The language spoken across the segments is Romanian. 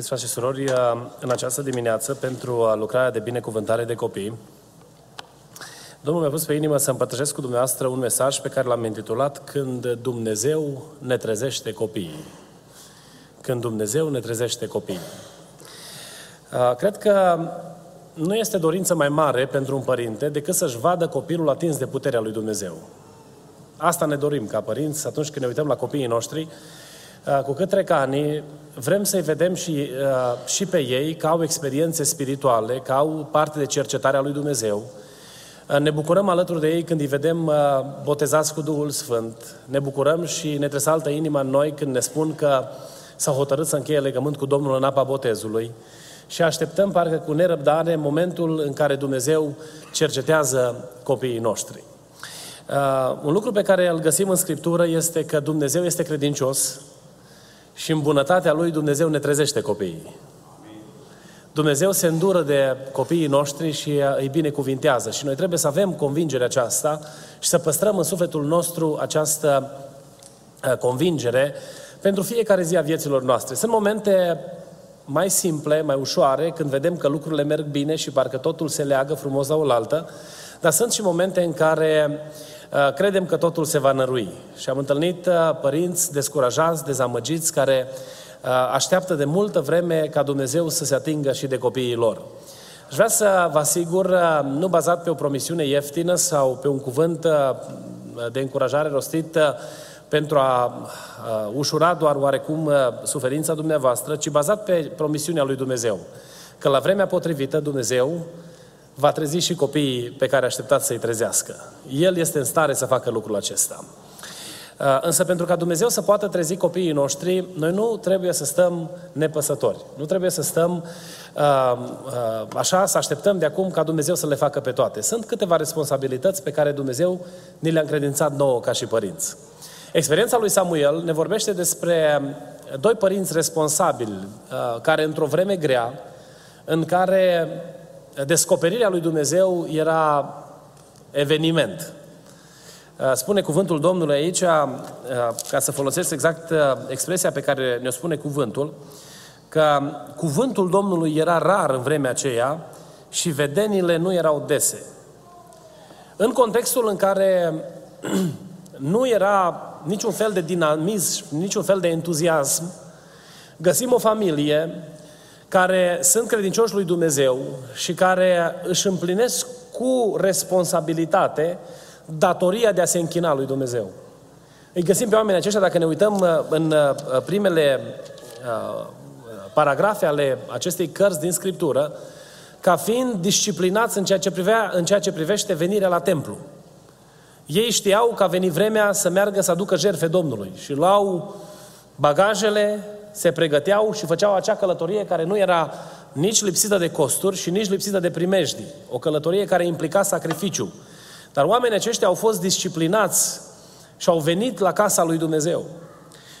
Iubiți frate și surori, în această dimineață, pentru lucrarea de binecuvântare de copii, Domnul mi-a pus pe inimă să împărtășesc cu dumneavoastră un mesaj pe care l-am intitulat Când Dumnezeu ne trezește copiii. Când Dumnezeu ne trezește copiii. Cred că nu este dorință mai mare pentru un părinte decât să-și vadă copilul atins de puterea lui Dumnezeu. Asta ne dorim ca părinți atunci când ne uităm la copiii noștri. Cu cât trec ani, vrem să-i vedem și, și pe ei că au experiențe spirituale, că au parte de cercetarea lui Dumnezeu. Ne bucurăm alături de ei când îi vedem botezați cu Duhul Sfânt. Ne bucurăm și ne tresaltă inima în noi când ne spun că s-au hotărât să încheie legământ cu Domnul în apa botezului și așteptăm parcă cu nerăbdare momentul în care Dumnezeu cercetează copiii noștri. Uh, un lucru pe care îl găsim în Scriptură este că Dumnezeu este credincios și în bunătatea Lui Dumnezeu ne trezește copiii. Dumnezeu se îndură de copiii noștri și îi binecuvintează. Și noi trebuie să avem convingerea aceasta și să păstrăm în sufletul nostru această uh, convingere pentru fiecare zi a vieților noastre. Sunt momente mai simple, mai ușoare, când vedem că lucrurile merg bine și parcă totul se leagă frumos la oaltă, dar sunt și momente în care uh, credem că totul se va nărui. Și am întâlnit uh, părinți descurajați, dezamăgiți, care uh, așteaptă de multă vreme ca Dumnezeu să se atingă și de copiii lor. Aș vrea să vă asigur, uh, nu bazat pe o promisiune ieftină sau pe un cuvânt uh, de încurajare rostit uh, pentru a uh, ușura doar oarecum uh, suferința dumneavoastră, ci bazat pe promisiunea lui Dumnezeu. Că la vremea potrivită Dumnezeu va trezi și copiii pe care așteptați să-i trezească. El este în stare să facă lucrul acesta. Uh, însă pentru ca Dumnezeu să poată trezi copiii noștri, noi nu trebuie să stăm nepăsători. Nu trebuie să stăm uh, uh, așa, să așteptăm de acum ca Dumnezeu să le facă pe toate. Sunt câteva responsabilități pe care Dumnezeu ni le-a încredințat nouă ca și părinți. Experiența lui Samuel ne vorbește despre doi părinți responsabili uh, care într-o vreme grea, în care descoperirea lui Dumnezeu era eveniment. Uh, spune cuvântul Domnului aici, uh, ca să folosesc exact expresia pe care ne-o spune cuvântul, că cuvântul Domnului era rar în vremea aceea și vedenile nu erau dese. În contextul în care nu era niciun fel de dinamism, niciun fel de entuziasm, găsim o familie care sunt credincioși lui Dumnezeu și care își împlinesc cu responsabilitate datoria de a se închina lui Dumnezeu. Îi găsim pe oamenii aceștia, dacă ne uităm uh, în uh, primele uh, paragrafe ale acestei cărți din Scriptură, ca fiind disciplinați în ceea ce, privea, în ceea ce privește venirea la templu. Ei știau că a venit vremea să meargă să aducă jertfe Domnului și luau bagajele, se pregăteau și făceau acea călătorie care nu era nici lipsită de costuri și nici lipsită de primejdi. O călătorie care implica sacrificiu. Dar oamenii aceștia au fost disciplinați și au venit la casa lui Dumnezeu.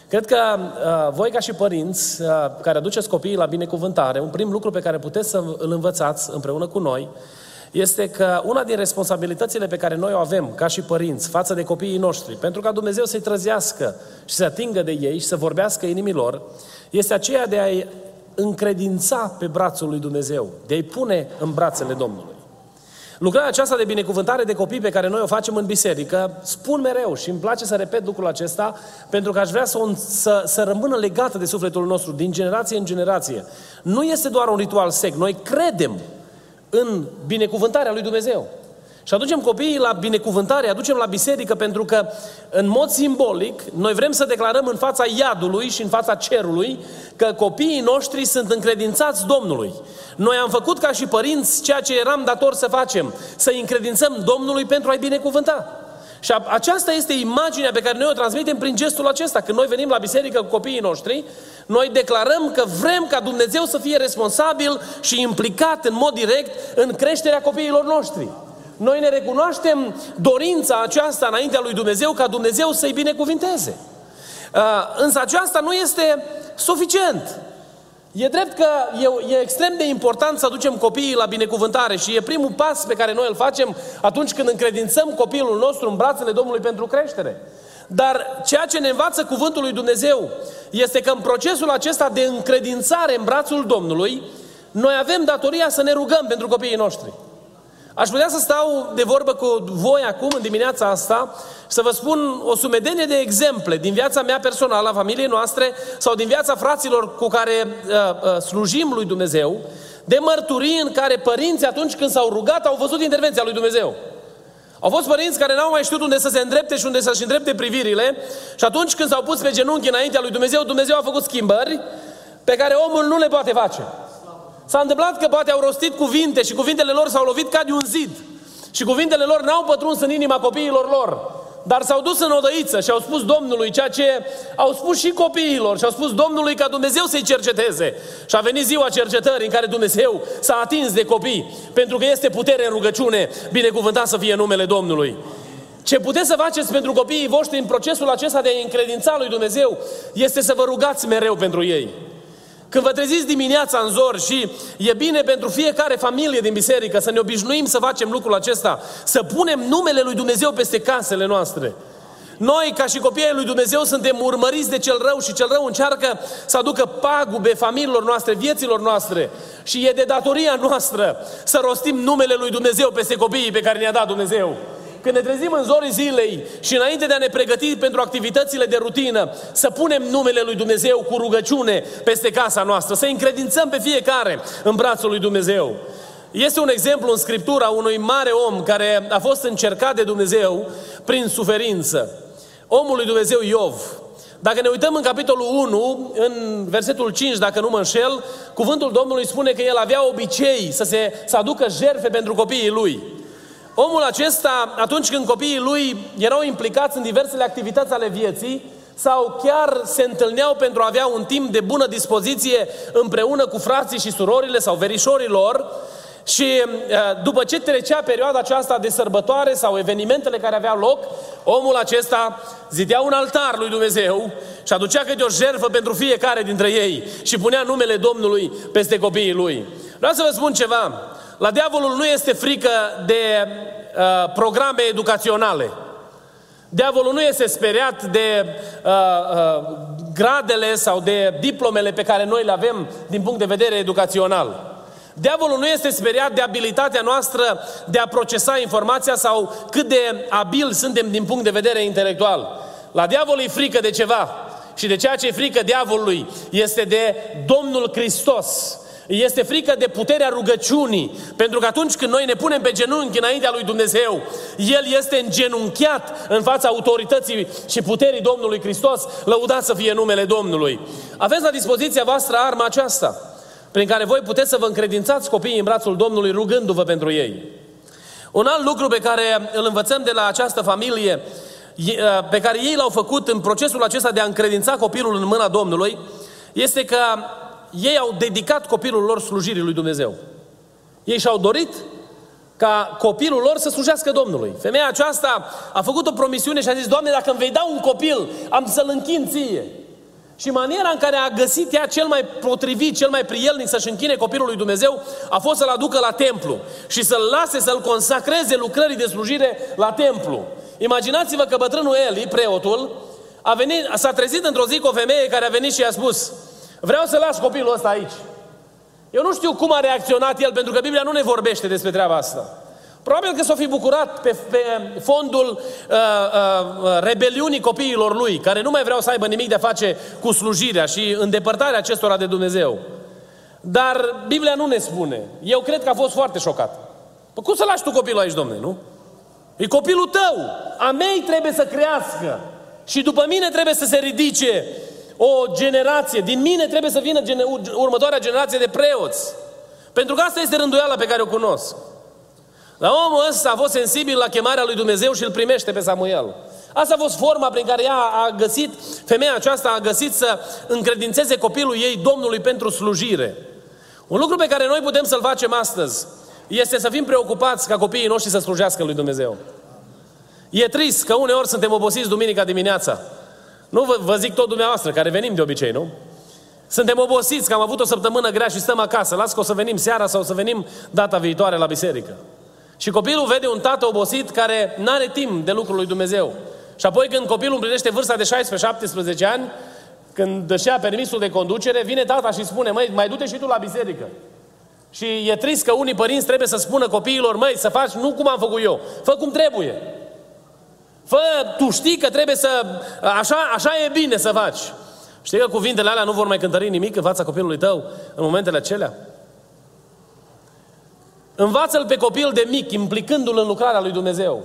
Cred că uh, voi ca și părinți uh, care aduceți copiii la binecuvântare, un prim lucru pe care puteți să îl învățați împreună cu noi, este că una din responsabilitățile pe care noi o avem ca și părinți față de copiii noștri, pentru ca Dumnezeu să-i trăzească și să atingă de ei și să vorbească inimilor, este aceea de a-i încredința pe brațul lui Dumnezeu, de a-i pune în brațele Domnului. Lucrarea aceasta de binecuvântare de copii pe care noi o facem în biserică, spun mereu și îmi place să repet lucrul acesta, pentru că aș vrea să, să, să rămână legată de sufletul nostru, din generație în generație. Nu este doar un ritual sec, noi credem în binecuvântarea lui Dumnezeu. Și aducem copiii la binecuvântare, aducem la biserică pentru că, în mod simbolic, noi vrem să declarăm în fața iadului și în fața cerului că copiii noștri sunt încredințați Domnului. Noi am făcut ca și părinți ceea ce eram dator să facem, să încredințăm Domnului pentru a-i binecuvânta. Și aceasta este imaginea pe care noi o transmitem prin gestul acesta. Când noi venim la biserică cu copiii noștri, noi declarăm că vrem ca Dumnezeu să fie responsabil și implicat în mod direct în creșterea copiilor noștri. Noi ne recunoaștem dorința aceasta înaintea lui Dumnezeu ca Dumnezeu să-i binecuvinteze. Uh, însă aceasta nu este suficient. E drept că e, e extrem de important să aducem copiii la binecuvântare și e primul pas pe care noi îl facem atunci când încredințăm copilul nostru în brațele Domnului pentru creștere. Dar ceea ce ne învață cuvântul lui Dumnezeu este că în procesul acesta de încredințare în brațul Domnului, noi avem datoria să ne rugăm pentru copiii noștri. Aș putea să stau de vorbă cu voi acum, în dimineața asta, să vă spun o sumedenie de exemple din viața mea personală, a familiei noastre, sau din viața fraților cu care uh, uh, slujim lui Dumnezeu, de mărturii în care părinții atunci când s-au rugat au văzut intervenția lui Dumnezeu. Au fost părinți care n-au mai știut unde să se îndrepte și unde să-și îndrepte privirile și atunci când s-au pus pe genunchi înaintea lui Dumnezeu, Dumnezeu a făcut schimbări pe care omul nu le poate face. S-a întâmplat că poate au rostit cuvinte și cuvintele lor s-au lovit ca de un zid. Și cuvintele lor n-au pătruns în inima copiilor lor. Dar s-au dus în odăiță și au spus Domnului ceea ce au spus și copiilor și au spus Domnului ca Dumnezeu să-i cerceteze. Și a venit ziua cercetării în care Dumnezeu s-a atins de copii, pentru că este putere în rugăciune, binecuvântat să fie numele Domnului. Ce puteți să faceți pentru copiii voștri în procesul acesta de încredința lui Dumnezeu este să vă rugați mereu pentru ei. Când vă treziți dimineața în zor și e bine pentru fiecare familie din biserică să ne obișnuim să facem lucrul acesta, să punem numele lui Dumnezeu peste casele noastre. Noi, ca și copiii lui Dumnezeu, suntem urmăriți de cel rău și cel rău încearcă să aducă pagube familiilor noastre, vieților noastre. Și e de datoria noastră să rostim numele lui Dumnezeu peste copiii pe care ne-a dat Dumnezeu când ne trezim în zorii zilei și înainte de a ne pregăti pentru activitățile de rutină, să punem numele lui Dumnezeu cu rugăciune peste casa noastră, să încredințăm pe fiecare în brațul lui Dumnezeu. Este un exemplu în Scriptura unui mare om care a fost încercat de Dumnezeu prin suferință. Omul lui Dumnezeu Iov. Dacă ne uităm în capitolul 1, în versetul 5, dacă nu mă înșel, cuvântul Domnului spune că el avea obicei să, se, să aducă jerfe pentru copiii lui. Omul acesta, atunci când copiii lui erau implicați în diversele activități ale vieții, sau chiar se întâlneau pentru a avea un timp de bună dispoziție împreună cu frații și surorile sau verișorii lor, și uh, după ce trecea perioada aceasta de sărbătoare sau evenimentele care aveau loc, omul acesta zidea un altar lui Dumnezeu și aducea câte o jertfă pentru fiecare dintre ei și punea numele Domnului peste copiii lui. Vreau să vă spun ceva. La diavolul nu este frică de uh, programe educaționale. Diavolul nu este speriat de uh, uh, gradele sau de diplomele pe care noi le avem din punct de vedere educațional. Diavolul nu este speriat de abilitatea noastră de a procesa informația sau cât de abil suntem din punct de vedere intelectual. La diavol e frică de ceva. Și de ceea ce e frică diavolului este de Domnul Hristos este frică de puterea rugăciunii, pentru că atunci când noi ne punem pe genunchi înaintea lui Dumnezeu, El este îngenunchiat în fața autorității și puterii Domnului Hristos, lăudat să fie numele Domnului. Aveți la dispoziția voastră arma aceasta, prin care voi puteți să vă încredințați copiii în brațul Domnului rugându-vă pentru ei. Un alt lucru pe care îl învățăm de la această familie, pe care ei l-au făcut în procesul acesta de a încredința copilul în mâna Domnului, este că ei au dedicat copilul lor slujirii lui Dumnezeu. Ei și-au dorit ca copilul lor să slujească Domnului. Femeia aceasta a făcut o promisiune și a zis, Doamne, dacă îmi vei da un copil, am să-l închin ție. Și maniera în care a găsit ea cel mai potrivit, cel mai prielnic să-și închine copilul lui Dumnezeu a fost să-l aducă la templu și să-l lase să-l consacreze lucrării de slujire la templu. Imaginați-vă că bătrânul Eli, preotul, a venit, s-a trezit într-o zi cu o femeie care a venit și i-a spus Vreau să las copilul ăsta aici. Eu nu știu cum a reacționat el, pentru că Biblia nu ne vorbește despre treaba asta. Probabil că s-a fi bucurat pe, pe fondul uh, uh, rebeliunii copiilor lui, care nu mai vreau să aibă nimic de a face cu slujirea și îndepărtarea acestora de Dumnezeu. Dar Biblia nu ne spune. Eu cred că a fost foarte șocat. Păi cum să lași tu copilul aici, domne, nu? E copilul tău. A mei trebuie să crească. Și după mine trebuie să se ridice o generație, din mine trebuie să vină gene, următoarea generație de preoți. Pentru că asta este rânduiala pe care o cunosc. Dar omul ăsta a fost sensibil la chemarea lui Dumnezeu și îl primește pe Samuel. Asta a fost forma prin care ea a găsit, femeia aceasta a găsit să încredințeze copilul ei Domnului pentru slujire. Un lucru pe care noi putem să-l facem astăzi este să fim preocupați ca copiii noștri să slujească lui Dumnezeu. E trist că uneori suntem obosiți duminica dimineața. Nu vă, vă zic tot dumneavoastră, care venim de obicei, nu? Suntem obosiți că am avut o săptămână grea și stăm acasă. Las că o să venim seara sau o să venim data viitoare la biserică. Și copilul vede un tată obosit care nu are timp de lucrul lui Dumnezeu. Și apoi când copilul împlinește vârsta de 16-17 ani, când își ia permisul de conducere, vine tata și spune, măi, mai du-te și tu la biserică. Și e trist că unii părinți trebuie să spună copiilor, măi, să faci nu cum am făcut eu, fă cum trebuie. Fă, tu știi că trebuie să, așa, așa e bine să faci. Știi că cuvintele alea nu vor mai cântări nimic în fața copilului tău în momentele acelea? Învață-l pe copil de mic, implicându-l în lucrarea lui Dumnezeu.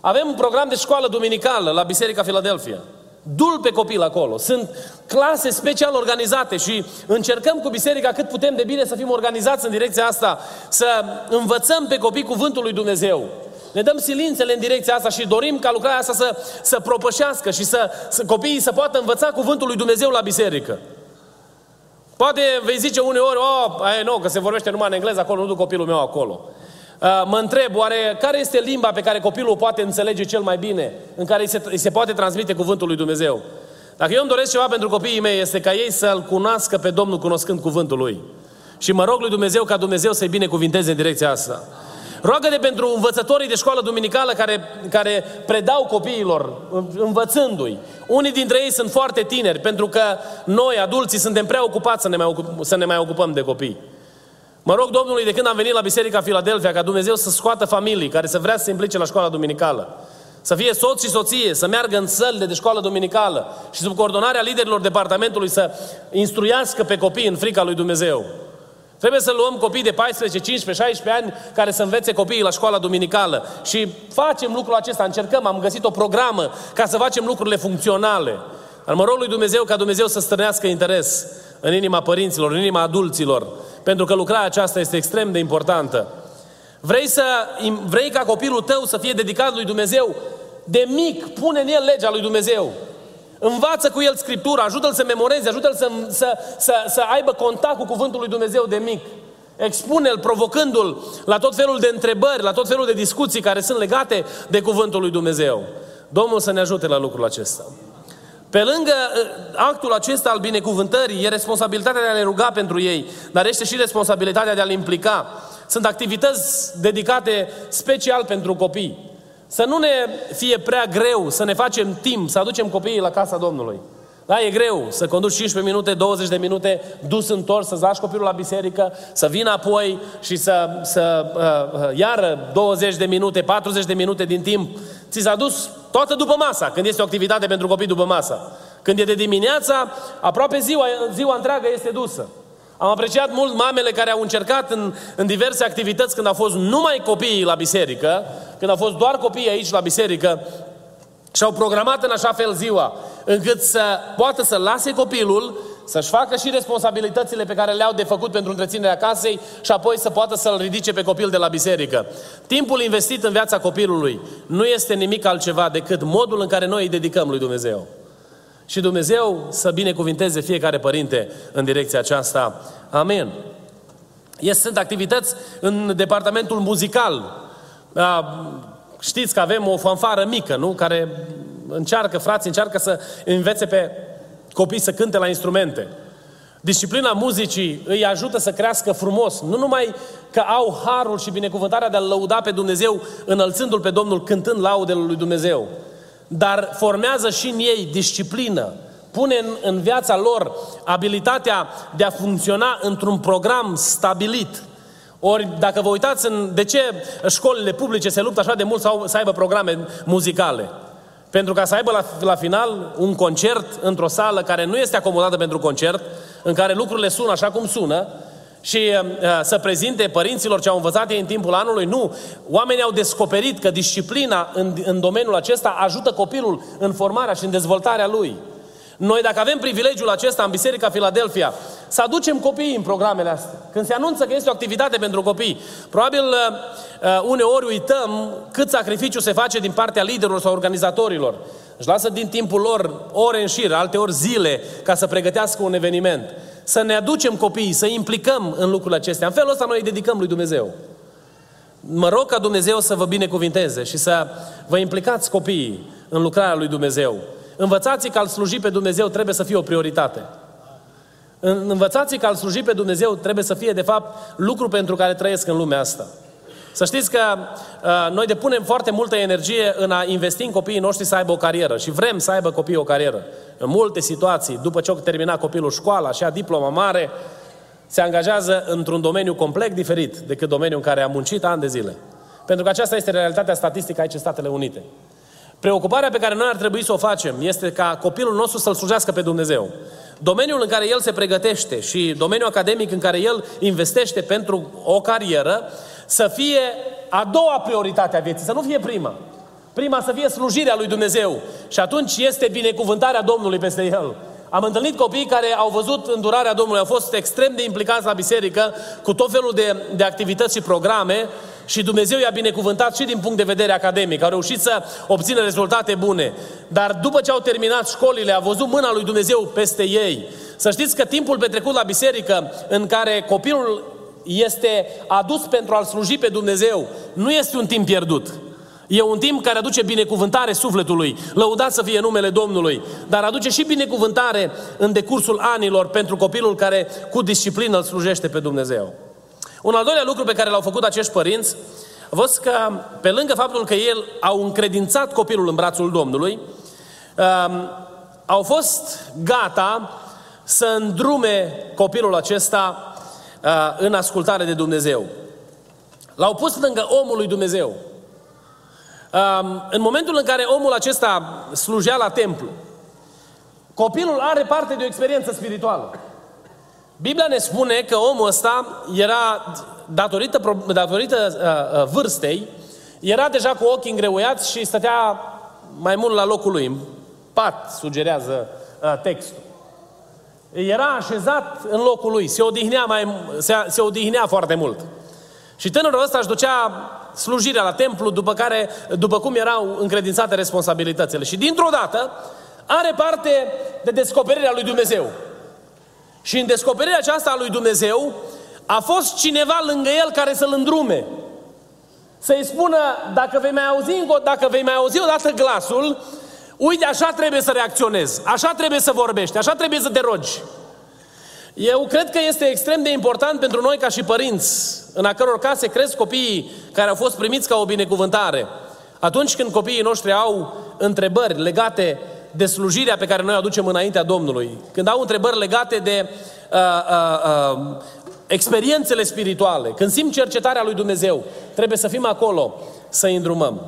Avem un program de școală duminicală la Biserica Filadelfia. Dul pe copil acolo. Sunt clase special organizate și încercăm cu biserica cât putem de bine să fim organizați în direcția asta, să învățăm pe copii cuvântul lui Dumnezeu. Ne dăm silințele în direcția asta și dorim ca lucrarea asta să, să propășească și să, să copiii să poată învăța cuvântul lui Dumnezeu la biserică. Poate vei zice uneori, oh, aia nu, că se vorbește numai în engleză acolo, nu duc copilul meu acolo. Uh, mă întreb, oare care este limba pe care copilul poate înțelege cel mai bine, în care îi se, îi se poate transmite cuvântul lui Dumnezeu? Dacă eu îmi doresc ceva pentru copiii mei, este ca ei să-L cunoască pe Domnul cunoscând cuvântul Lui. Și mă rog lui Dumnezeu ca Dumnezeu să-i binecuvinteze în direcția asta. Roagă-te pentru învățătorii de școală duminicală care, care predau copiilor, învățându-i. Unii dintre ei sunt foarte tineri, pentru că noi, adulții, suntem prea ocupați să ne mai, ocup, să ne mai ocupăm de copii. Mă rog Domnului de când am venit la Biserica Filadelfia ca Dumnezeu să scoată familii care să vrea să se implice la școala duminicală. Să fie soț și soție, să meargă în sălile de școală duminicală și sub coordonarea liderilor departamentului să instruiască pe copii în frica lui Dumnezeu. Trebuie să luăm copii de 14, 15, 16 ani care să învețe copiii la școala duminicală. Și facem lucrul acesta, încercăm, am găsit o programă ca să facem lucrurile funcționale. Dar mă rog lui Dumnezeu ca Dumnezeu să strânească interes în inima părinților, în inima adulților, pentru că lucrarea aceasta este extrem de importantă. Vrei, să, vrei ca copilul tău să fie dedicat lui Dumnezeu? De mic, pune în el legea lui Dumnezeu. Învață cu el Scriptura, ajută-l să memoreze, ajută-l să, să, să, să aibă contact cu Cuvântul lui Dumnezeu de mic. Expune-l provocându-l la tot felul de întrebări, la tot felul de discuții care sunt legate de Cuvântul lui Dumnezeu. Domnul să ne ajute la lucrul acesta. Pe lângă uh, actul acesta al binecuvântării, e responsabilitatea de a ne ruga pentru ei, dar este și responsabilitatea de a-l implica. Sunt activități dedicate special pentru copii. Să nu ne fie prea greu să ne facem timp, să aducem copiii la casa Domnului. Da, e greu să conduci 15 minute, 20 de minute, dus întors, să-ți lași copilul la biserică, să vină apoi și să, să uh, uh iară 20 de minute, 40 de minute din timp. Ți s-a dus toată după masa, când este o activitate pentru copii după masa. Când e de dimineața, aproape ziua, ziua întreagă este dusă. Am apreciat mult mamele care au încercat în, în diverse activități când au fost numai copiii la biserică, când au fost doar copiii aici la biserică și au programat în așa fel ziua, încât să poată să lase copilul, să-și facă și responsabilitățile pe care le-au de făcut pentru întreținerea casei și apoi să poată să-l ridice pe copil de la biserică. Timpul investit în viața copilului nu este nimic altceva decât modul în care noi îi dedicăm lui Dumnezeu. Și Dumnezeu să binecuvinteze fiecare părinte în direcția aceasta. Amen. Sunt activități în departamentul muzical. Știți că avem o fanfară mică, nu? Care încearcă, frații, încearcă să învețe pe copii să cânte la instrumente. Disciplina muzicii îi ajută să crească frumos. Nu numai că au harul și binecuvântarea de a lăuda pe Dumnezeu, înălțându-L pe Domnul, cântând laudele lui Dumnezeu, dar formează și în ei disciplină, pune în, în viața lor abilitatea de a funcționa într-un program stabilit. Ori dacă vă uitați în de ce școlile publice se luptă așa de mult să, să aibă programe muzicale. Pentru ca să aibă la, la final un concert într-o sală care nu este acomodată pentru concert, în care lucrurile sună așa cum sună, și uh, uh, să prezinte părinților ce au învățat ei în timpul anului. Nu. Oamenii au descoperit că disciplina în, în domeniul acesta ajută copilul în formarea și în dezvoltarea lui. Noi, dacă avem privilegiul acesta în Biserica Filadelfia, să aducem copiii în programele astea. Când se anunță că este o activitate pentru copii, probabil uh, uneori uităm cât sacrificiu se face din partea liderilor sau organizatorilor. Își lasă din timpul lor ore în șir, alte ori zile, ca să pregătească un eveniment să ne aducem copiii, să implicăm în lucrurile acestea. În felul ăsta noi îi dedicăm lui Dumnezeu. Mă rog ca Dumnezeu să vă binecuvinteze și să vă implicați copiii în lucrarea lui Dumnezeu. Învățați că al sluji pe Dumnezeu trebuie să fie o prioritate. Învățați că al sluji pe Dumnezeu trebuie să fie, de fapt, lucru pentru care trăiesc în lumea asta. Să știți că uh, noi depunem foarte multă energie în a investi în copiii noștri să aibă o carieră și vrem să aibă copiii o carieră. În multe situații, după ce au terminat copilul școala și a diploma mare, se angajează într-un domeniu complet diferit decât domeniul în care a muncit ani de zile. Pentru că aceasta este realitatea statistică aici în Statele Unite. Preocuparea pe care noi ar trebui să o facem este ca copilul nostru să-L slujească pe Dumnezeu. Domeniul în care el se pregătește și domeniul academic în care el investește pentru o carieră să fie a doua prioritate a vieții, să nu fie prima. Prima să fie slujirea lui Dumnezeu și atunci este binecuvântarea Domnului peste el. Am întâlnit copii care au văzut îndurarea Domnului, au fost extrem de implicați la biserică cu tot felul de, de activități și programe și Dumnezeu i-a binecuvântat și din punct de vedere academic. Au reușit să obțină rezultate bune. Dar după ce au terminat școlile, a văzut mâna lui Dumnezeu peste ei. Să știți că timpul petrecut la biserică în care copilul este adus pentru a-L sluji pe Dumnezeu, nu este un timp pierdut. E un timp care aduce binecuvântare sufletului, lăudat să fie numele Domnului, dar aduce și binecuvântare în decursul anilor pentru copilul care cu disciplină îl slujește pe Dumnezeu. Un al doilea lucru pe care l-au făcut acești părinți a fost că, pe lângă faptul că el au încredințat copilul în brațul Domnului, um, au fost gata să îndrume copilul acesta uh, în ascultare de Dumnezeu. L-au pus lângă omul lui Dumnezeu. Um, în momentul în care omul acesta slujea la templu, copilul are parte de o experiență spirituală. Biblia ne spune că omul ăsta era, datorită, datorită uh, uh, vârstei, era deja cu ochii îngreuiați și stătea mai mult la locul lui. În pat, sugerează uh, textul. Era așezat în locul lui, se odihnea, mai, se, se odihnea foarte mult. Și tânărul ăsta își ducea slujirea la templu, după, care, după cum erau încredințate responsabilitățile. Și dintr-o dată are parte de descoperirea lui Dumnezeu. Și în descoperirea aceasta a lui Dumnezeu a fost cineva lângă el care să-l îndrume. Să-i spună, dacă vei mai auzi, dacă vei mai auzi odată glasul, uite, așa trebuie să reacționezi, așa trebuie să vorbești, așa trebuie să te rogi. Eu cred că este extrem de important pentru noi ca și părinți, în a căror case cresc copiii care au fost primiți ca o binecuvântare. Atunci când copiii noștri au întrebări legate de slujirea pe care noi o aducem înaintea Domnului, când au întrebări legate de uh, uh, uh, experiențele spirituale, când simt cercetarea lui Dumnezeu, trebuie să fim acolo, să îi îndrumăm.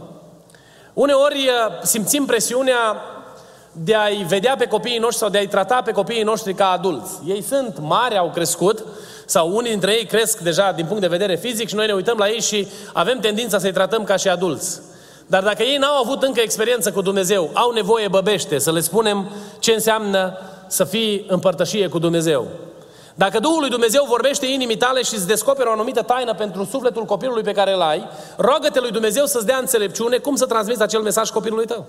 Uneori uh, simțim presiunea de a-i vedea pe copiii noștri sau de a-i trata pe copiii noștri ca adulți. Ei sunt mari, au crescut, sau unii dintre ei cresc deja din punct de vedere fizic și noi ne uităm la ei și avem tendința să-i tratăm ca și adulți. Dar dacă ei n-au avut încă experiență cu Dumnezeu, au nevoie băbește să le spunem ce înseamnă să fii în părtășie cu Dumnezeu. Dacă Duhul lui Dumnezeu vorbește inimii tale și îți descoperă o anumită taină pentru sufletul copilului pe care îl ai, roagă-te lui Dumnezeu să-ți dea înțelepciune cum să transmiți acel mesaj copilului tău.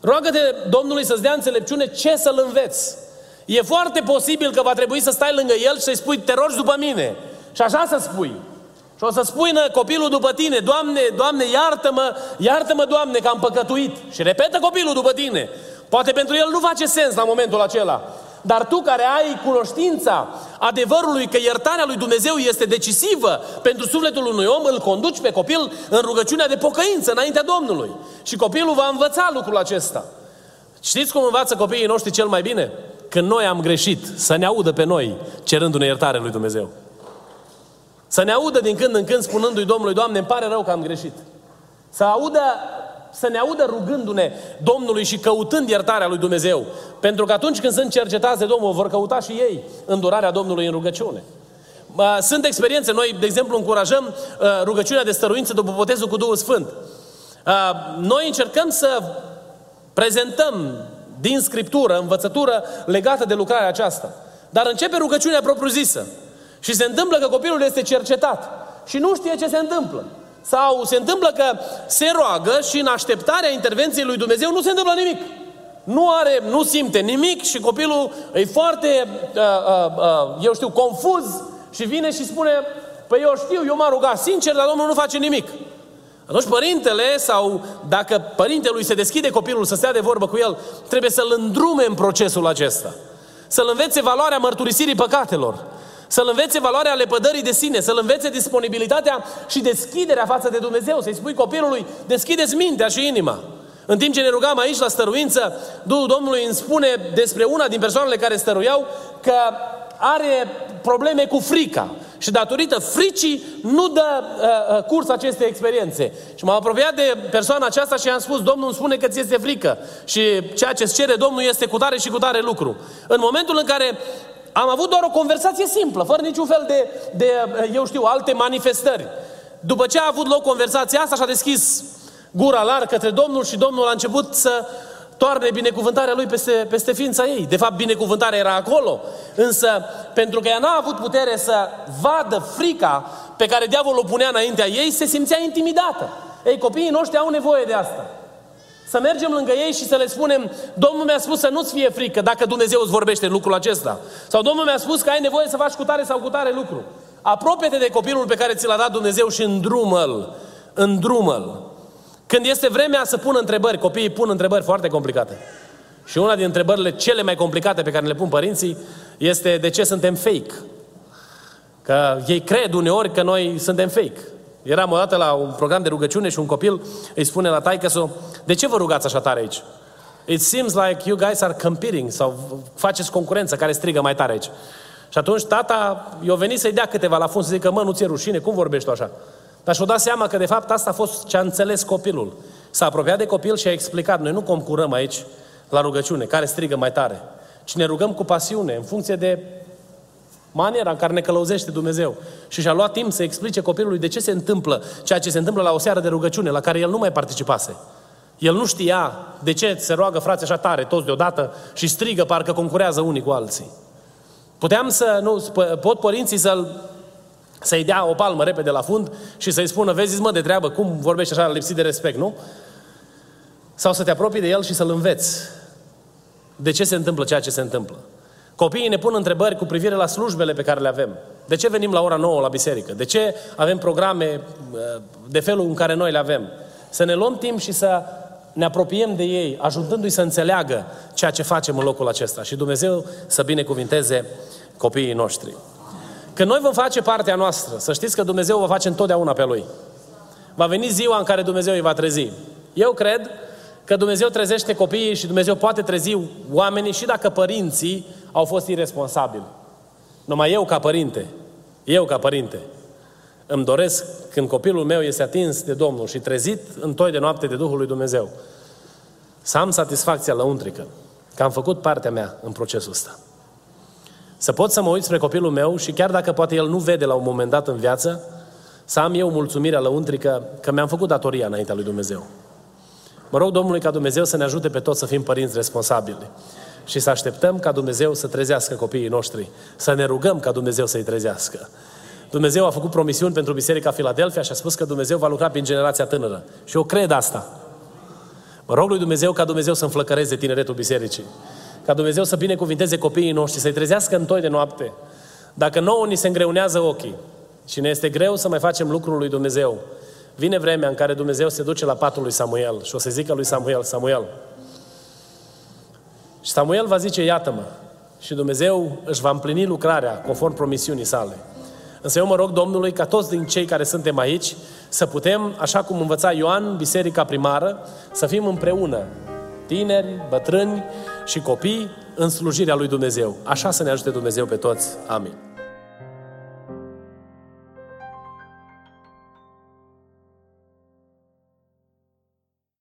Roagă-te Domnului să-ți dea înțelepciune ce să-l înveți. E foarte posibil că va trebui să stai lângă el și să-i spui, te rogi după mine. Și așa să spui. Și o să spună copilul după tine, Doamne, Doamne, iartă-mă, iartă-mă, Doamne, că am păcătuit. Și repetă copilul după tine. Poate pentru el nu face sens la momentul acela. Dar tu care ai cunoștința adevărului că iertarea lui Dumnezeu este decisivă pentru sufletul unui om, îl conduci pe copil în rugăciunea de pocăință înaintea Domnului. Și copilul va învăța lucrul acesta. Știți cum învață copiii noștri cel mai bine? Când noi am greșit, să ne audă pe noi cerându-ne iertare lui Dumnezeu. Să ne audă din când în când spunându-i Domnului, Doamne, îmi pare rău că am greșit. Să audă să ne audă rugându-ne Domnului și căutând iertarea lui Dumnezeu. Pentru că atunci când sunt cercetați de Domnul, vor căuta și ei îndurarea Domnului în rugăciune. Sunt experiențe, noi, de exemplu, încurajăm uh, rugăciunea de stăruință după botezul cu Duhul Sfânt. Uh, noi încercăm să prezentăm din Scriptură, învățătură legată de lucrarea aceasta. Dar începe rugăciunea propriu-zisă. Și se întâmplă că copilul este cercetat și nu știe ce se întâmplă. Sau se întâmplă că se roagă și în așteptarea intervenției lui Dumnezeu nu se întâmplă nimic. Nu are, nu simte nimic și copilul e foarte, uh, uh, uh, eu știu, confuz și vine și spune, păi eu știu, eu m-am rugat sincer, dar Domnul nu face nimic. Atunci părintele sau dacă părintelui se deschide copilul să stea de vorbă cu el, trebuie să-l îndrume în procesul acesta. să-l învețe valoarea mărturisirii păcatelor, să-l învețe valoarea lepădării de sine, să-l învețe disponibilitatea și deschiderea față de Dumnezeu, să-i spui copilului, deschideți mintea și inima. În timp ce ne rugam aici la stăruință, Duhul Domnului îmi spune despre una din persoanele care stăruiau că are probleme cu frica. Și datorită fricii nu dă uh, uh, curs acestei experiențe. Și m-am apropiat de persoana aceasta și i-am spus, Domnul îmi spune că ți este frică. Și ceea ce îți cere Domnul este cu tare și cu tare lucru. În momentul în care am avut doar o conversație simplă, fără niciun fel de, de uh, eu știu, alte manifestări. După ce a avut loc conversația asta, și-a deschis gura larg către Domnul și Domnul a început să toarne binecuvântarea lui peste, peste ființa ei. De fapt, binecuvântarea era acolo. Însă, pentru că ea n-a avut putere să vadă frica pe care diavolul o punea înaintea ei, se simțea intimidată. Ei, copiii noștri au nevoie de asta. Să mergem lângă ei și să le spunem, Domnul mi-a spus să nu-ți fie frică dacă Dumnezeu îți vorbește în lucrul acesta. Sau Domnul mi-a spus că ai nevoie să faci cu tare sau cu tare lucru. Apropie-te de copilul pe care ți l-a dat Dumnezeu și îndrumă-l. Îndrumă-l. Când este vremea să pună întrebări, copiii pun întrebări foarte complicate. Și una din întrebările cele mai complicate pe care le pun părinții este de ce suntem fake. Că ei cred uneori că noi suntem fake. Eram odată la un program de rugăciune și un copil îi spune la taică de ce vă rugați așa tare aici? It seems like you guys are competing sau faceți concurență care strigă mai tare aici. Și atunci tata i-a venit să-i dea câteva la fund să zică, mă, nu ți-e rușine, cum vorbești tu așa? Dar și-o dat seama că de fapt asta a fost ce a înțeles copilul. S-a apropiat de copil și a explicat, noi nu concurăm aici la rugăciune, care strigă mai tare, ci ne rugăm cu pasiune, în funcție de maniera în care ne călăuzește Dumnezeu. Și și-a luat timp să explice copilului de ce se întâmplă ceea ce se întâmplă la o seară de rugăciune, la care el nu mai participase. El nu știa de ce se roagă frații așa tare, toți deodată, și strigă, parcă concurează unii cu alții. Puteam să, nu, pot părinții să-l să-i dea o palmă repede la fund și să-i spună, vezi mă de treabă, cum vorbești așa lipsit de respect, nu? Sau să te apropii de el și să-l înveți de ce se întâmplă ceea ce se întâmplă. Copiii ne pun întrebări cu privire la slujbele pe care le avem. De ce venim la ora 9 la biserică? De ce avem programe uh, de felul în care noi le avem? Să ne luăm timp și să ne apropiem de ei, ajutându-i să înțeleagă ceea ce facem în locul acesta. Și Dumnezeu să binecuvinteze copiii noștri. Când noi vom face partea noastră, să știți că Dumnezeu va face întotdeauna pe Lui. Va veni ziua în care Dumnezeu îi va trezi. Eu cred că Dumnezeu trezește copiii și Dumnezeu poate trezi oamenii și dacă părinții au fost irresponsabili. Numai eu ca părinte, eu ca părinte, îmi doresc când copilul meu este atins de Domnul și trezit în toi de noapte de Duhul lui Dumnezeu, să am satisfacția lăuntrică că am făcut partea mea în procesul ăsta. Să pot să mă uit spre copilul meu și chiar dacă poate el nu vede la un moment dat în viață, să am eu mulțumirea lăuntrică că mi-am făcut datoria înaintea lui Dumnezeu. Mă rog Domnului ca Dumnezeu să ne ajute pe toți să fim părinți responsabili și să așteptăm ca Dumnezeu să trezească copiii noștri, să ne rugăm ca Dumnezeu să-i trezească. Dumnezeu a făcut promisiuni pentru Biserica Filadelfia și a spus că Dumnezeu va lucra prin generația tânără. Și eu cred asta. Mă rog lui Dumnezeu ca Dumnezeu să înflăcăreze tineretul bisericii. Ca Dumnezeu să binecuvinteze copiii noștri, să-i trezească în toi de noapte. Dacă nouă ni se îngreunează ochii și ne este greu să mai facem lucrul lui Dumnezeu, vine vremea în care Dumnezeu se duce la patul lui Samuel și o să zică lui Samuel, Samuel. Și Samuel va zice, iată-mă. Și Dumnezeu își va împlini lucrarea conform promisiunii sale. Însă eu mă rog Domnului ca toți din cei care suntem aici să putem, așa cum învăța Ioan, biserica primară, să fim împreună, tineri, bătrâni, și copii în slujirea lui Dumnezeu. Așa să ne ajute Dumnezeu pe toți. Amin.